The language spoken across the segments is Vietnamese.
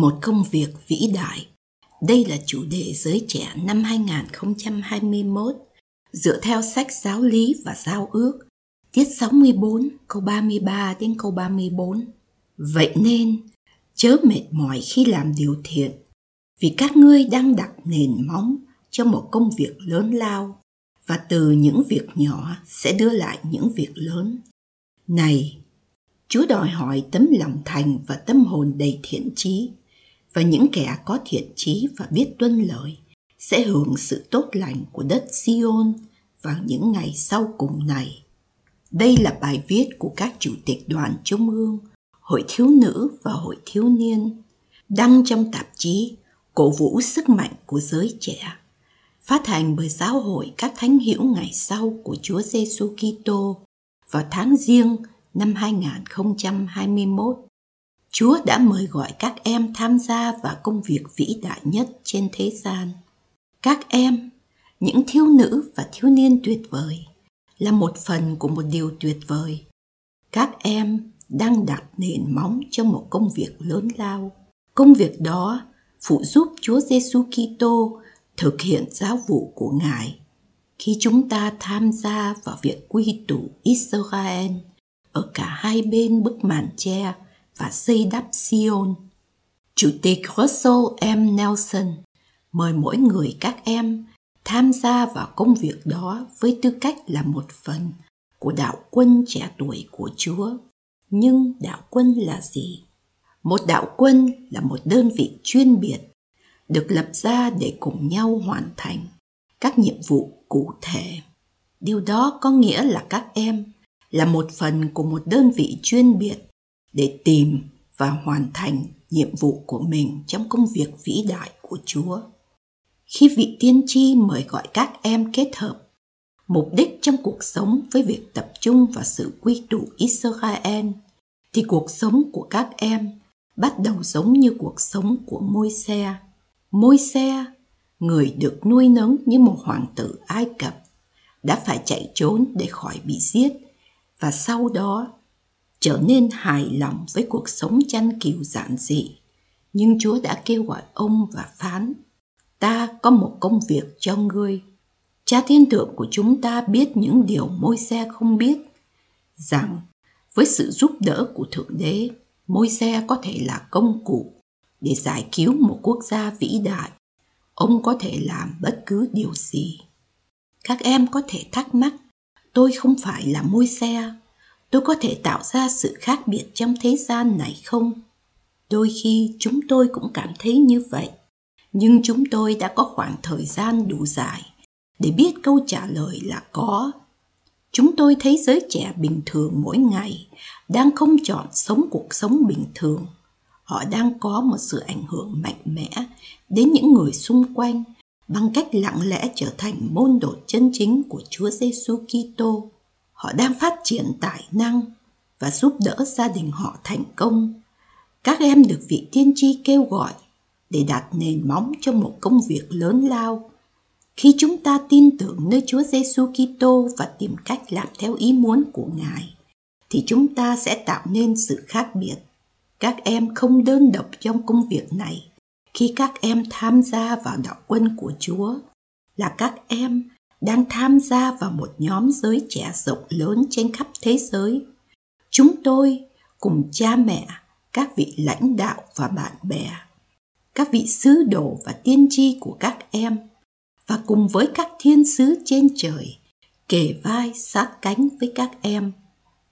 Một công việc vĩ đại. Đây là chủ đề giới trẻ năm 2021 dựa theo sách giáo lý và giao ước, tiết 64 câu 33 đến câu 34. Vậy nên, chớ mệt mỏi khi làm điều thiện, vì các ngươi đang đặt nền móng cho một công việc lớn lao và từ những việc nhỏ sẽ đưa lại những việc lớn. Này, Chúa đòi hỏi tấm lòng thành và tâm hồn đầy thiện trí và những kẻ có thiện trí và biết tuân lời sẽ hưởng sự tốt lành của đất Sion vào những ngày sau cùng này. Đây là bài viết của các chủ tịch đoàn trung ương, hội thiếu nữ và hội thiếu niên, đăng trong tạp chí Cổ vũ sức mạnh của giới trẻ, phát hành bởi giáo hội các thánh hiểu ngày sau của Chúa Giêsu Kitô vào tháng riêng năm 2021. Chúa đã mời gọi các em tham gia vào công việc vĩ đại nhất trên thế gian. Các em, những thiếu nữ và thiếu niên tuyệt vời, là một phần của một điều tuyệt vời. Các em đang đặt nền móng cho một công việc lớn lao. Công việc đó phụ giúp Chúa Giêsu Kitô thực hiện giáo vụ của Ngài khi chúng ta tham gia vào việc quy tụ Israel ở cả hai bên bức màn che và xây đắp Sion. Chủ tịch Russell M. Nelson mời mỗi người các em tham gia vào công việc đó với tư cách là một phần của đạo quân trẻ tuổi của Chúa. Nhưng đạo quân là gì? Một đạo quân là một đơn vị chuyên biệt, được lập ra để cùng nhau hoàn thành các nhiệm vụ cụ thể. Điều đó có nghĩa là các em là một phần của một đơn vị chuyên biệt để tìm và hoàn thành nhiệm vụ của mình trong công việc vĩ đại của Chúa. Khi vị tiên tri mời gọi các em kết hợp mục đích trong cuộc sống với việc tập trung vào sự quy tụ Israel thì cuộc sống của các em bắt đầu giống như cuộc sống của môi xe. Môi xe, người được nuôi nấng như một hoàng tử Ai Cập, đã phải chạy trốn để khỏi bị giết và sau đó trở nên hài lòng với cuộc sống chăn cừu giản dị. Nhưng Chúa đã kêu gọi ông và phán, ta có một công việc cho ngươi. Cha thiên thượng của chúng ta biết những điều môi xe không biết, rằng với sự giúp đỡ của Thượng Đế, môi xe có thể là công cụ để giải cứu một quốc gia vĩ đại. Ông có thể làm bất cứ điều gì. Các em có thể thắc mắc, tôi không phải là môi xe, tôi có thể tạo ra sự khác biệt trong thế gian này không? Đôi khi chúng tôi cũng cảm thấy như vậy. Nhưng chúng tôi đã có khoảng thời gian đủ dài để biết câu trả lời là có. Chúng tôi thấy giới trẻ bình thường mỗi ngày đang không chọn sống cuộc sống bình thường. Họ đang có một sự ảnh hưởng mạnh mẽ đến những người xung quanh bằng cách lặng lẽ trở thành môn đồ chân chính của Chúa Giêsu Kitô họ đang phát triển tài năng và giúp đỡ gia đình họ thành công. Các em được vị tiên tri kêu gọi để đặt nền móng cho một công việc lớn lao. Khi chúng ta tin tưởng nơi Chúa Giêsu Kitô và tìm cách làm theo ý muốn của Ngài, thì chúng ta sẽ tạo nên sự khác biệt. Các em không đơn độc trong công việc này. Khi các em tham gia vào đạo quân của Chúa, là các em đang tham gia vào một nhóm giới trẻ rộng lớn trên khắp thế giới. Chúng tôi cùng cha mẹ, các vị lãnh đạo và bạn bè, các vị sứ đồ và tiên tri của các em và cùng với các thiên sứ trên trời kề vai sát cánh với các em.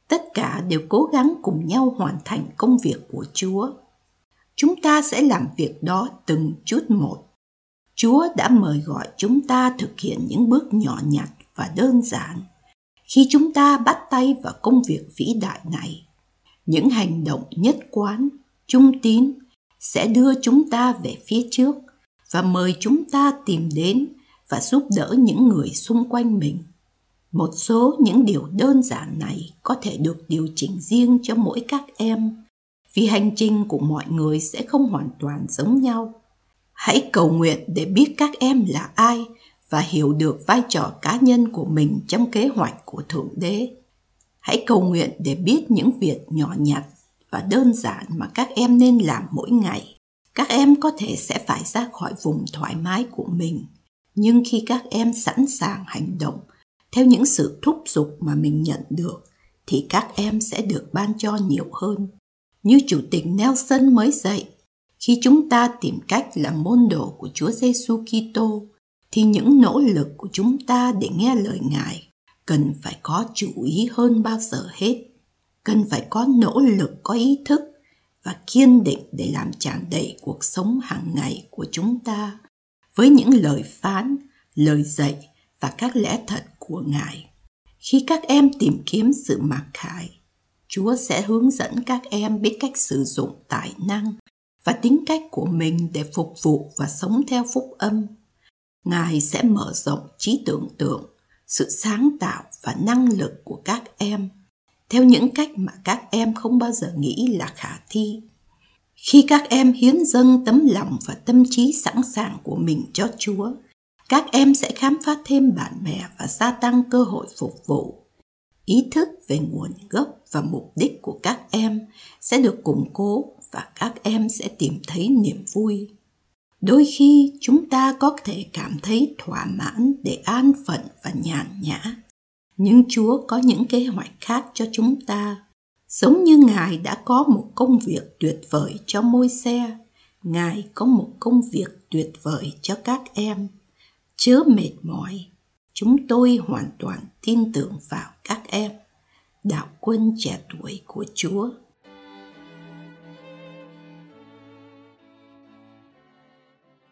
Tất cả đều cố gắng cùng nhau hoàn thành công việc của Chúa. Chúng ta sẽ làm việc đó từng chút một Chúa đã mời gọi chúng ta thực hiện những bước nhỏ nhặt và đơn giản khi chúng ta bắt tay vào công việc vĩ đại này. những hành động nhất quán, trung tín sẽ đưa chúng ta về phía trước và mời chúng ta tìm đến và giúp đỡ những người xung quanh mình. Một số những điều đơn giản này có thể được điều chỉnh riêng cho mỗi các em vì hành trình của mọi người sẽ không hoàn toàn giống nhau. Hãy cầu nguyện để biết các em là ai và hiểu được vai trò cá nhân của mình trong kế hoạch của Thượng Đế. Hãy cầu nguyện để biết những việc nhỏ nhặt và đơn giản mà các em nên làm mỗi ngày. Các em có thể sẽ phải ra khỏi vùng thoải mái của mình, nhưng khi các em sẵn sàng hành động theo những sự thúc giục mà mình nhận được thì các em sẽ được ban cho nhiều hơn. Như chủ tịch Nelson mới dạy, khi chúng ta tìm cách làm môn đồ của Chúa Giêsu Kitô thì những nỗ lực của chúng ta để nghe lời Ngài cần phải có chú ý hơn bao giờ hết. Cần phải có nỗ lực có ý thức và kiên định để làm tràn đầy cuộc sống hàng ngày của chúng ta với những lời phán, lời dạy và các lẽ thật của Ngài. Khi các em tìm kiếm sự mặc khải, Chúa sẽ hướng dẫn các em biết cách sử dụng tài năng và tính cách của mình để phục vụ và sống theo phúc âm. Ngài sẽ mở rộng trí tưởng tượng, sự sáng tạo và năng lực của các em theo những cách mà các em không bao giờ nghĩ là khả thi. Khi các em hiến dâng tấm lòng và tâm trí sẵn sàng của mình cho Chúa, các em sẽ khám phá thêm bạn bè và gia tăng cơ hội phục vụ. Ý thức về nguồn gốc và mục đích của các em sẽ được củng cố và các em sẽ tìm thấy niềm vui. Đôi khi chúng ta có thể cảm thấy thỏa mãn để an phận và nhàn nhã, nhưng Chúa có những kế hoạch khác cho chúng ta. Giống như Ngài đã có một công việc tuyệt vời cho môi xe, Ngài có một công việc tuyệt vời cho các em chớ mệt mỏi chúng tôi hoàn toàn tin tưởng vào các em đạo quân trẻ tuổi của chúa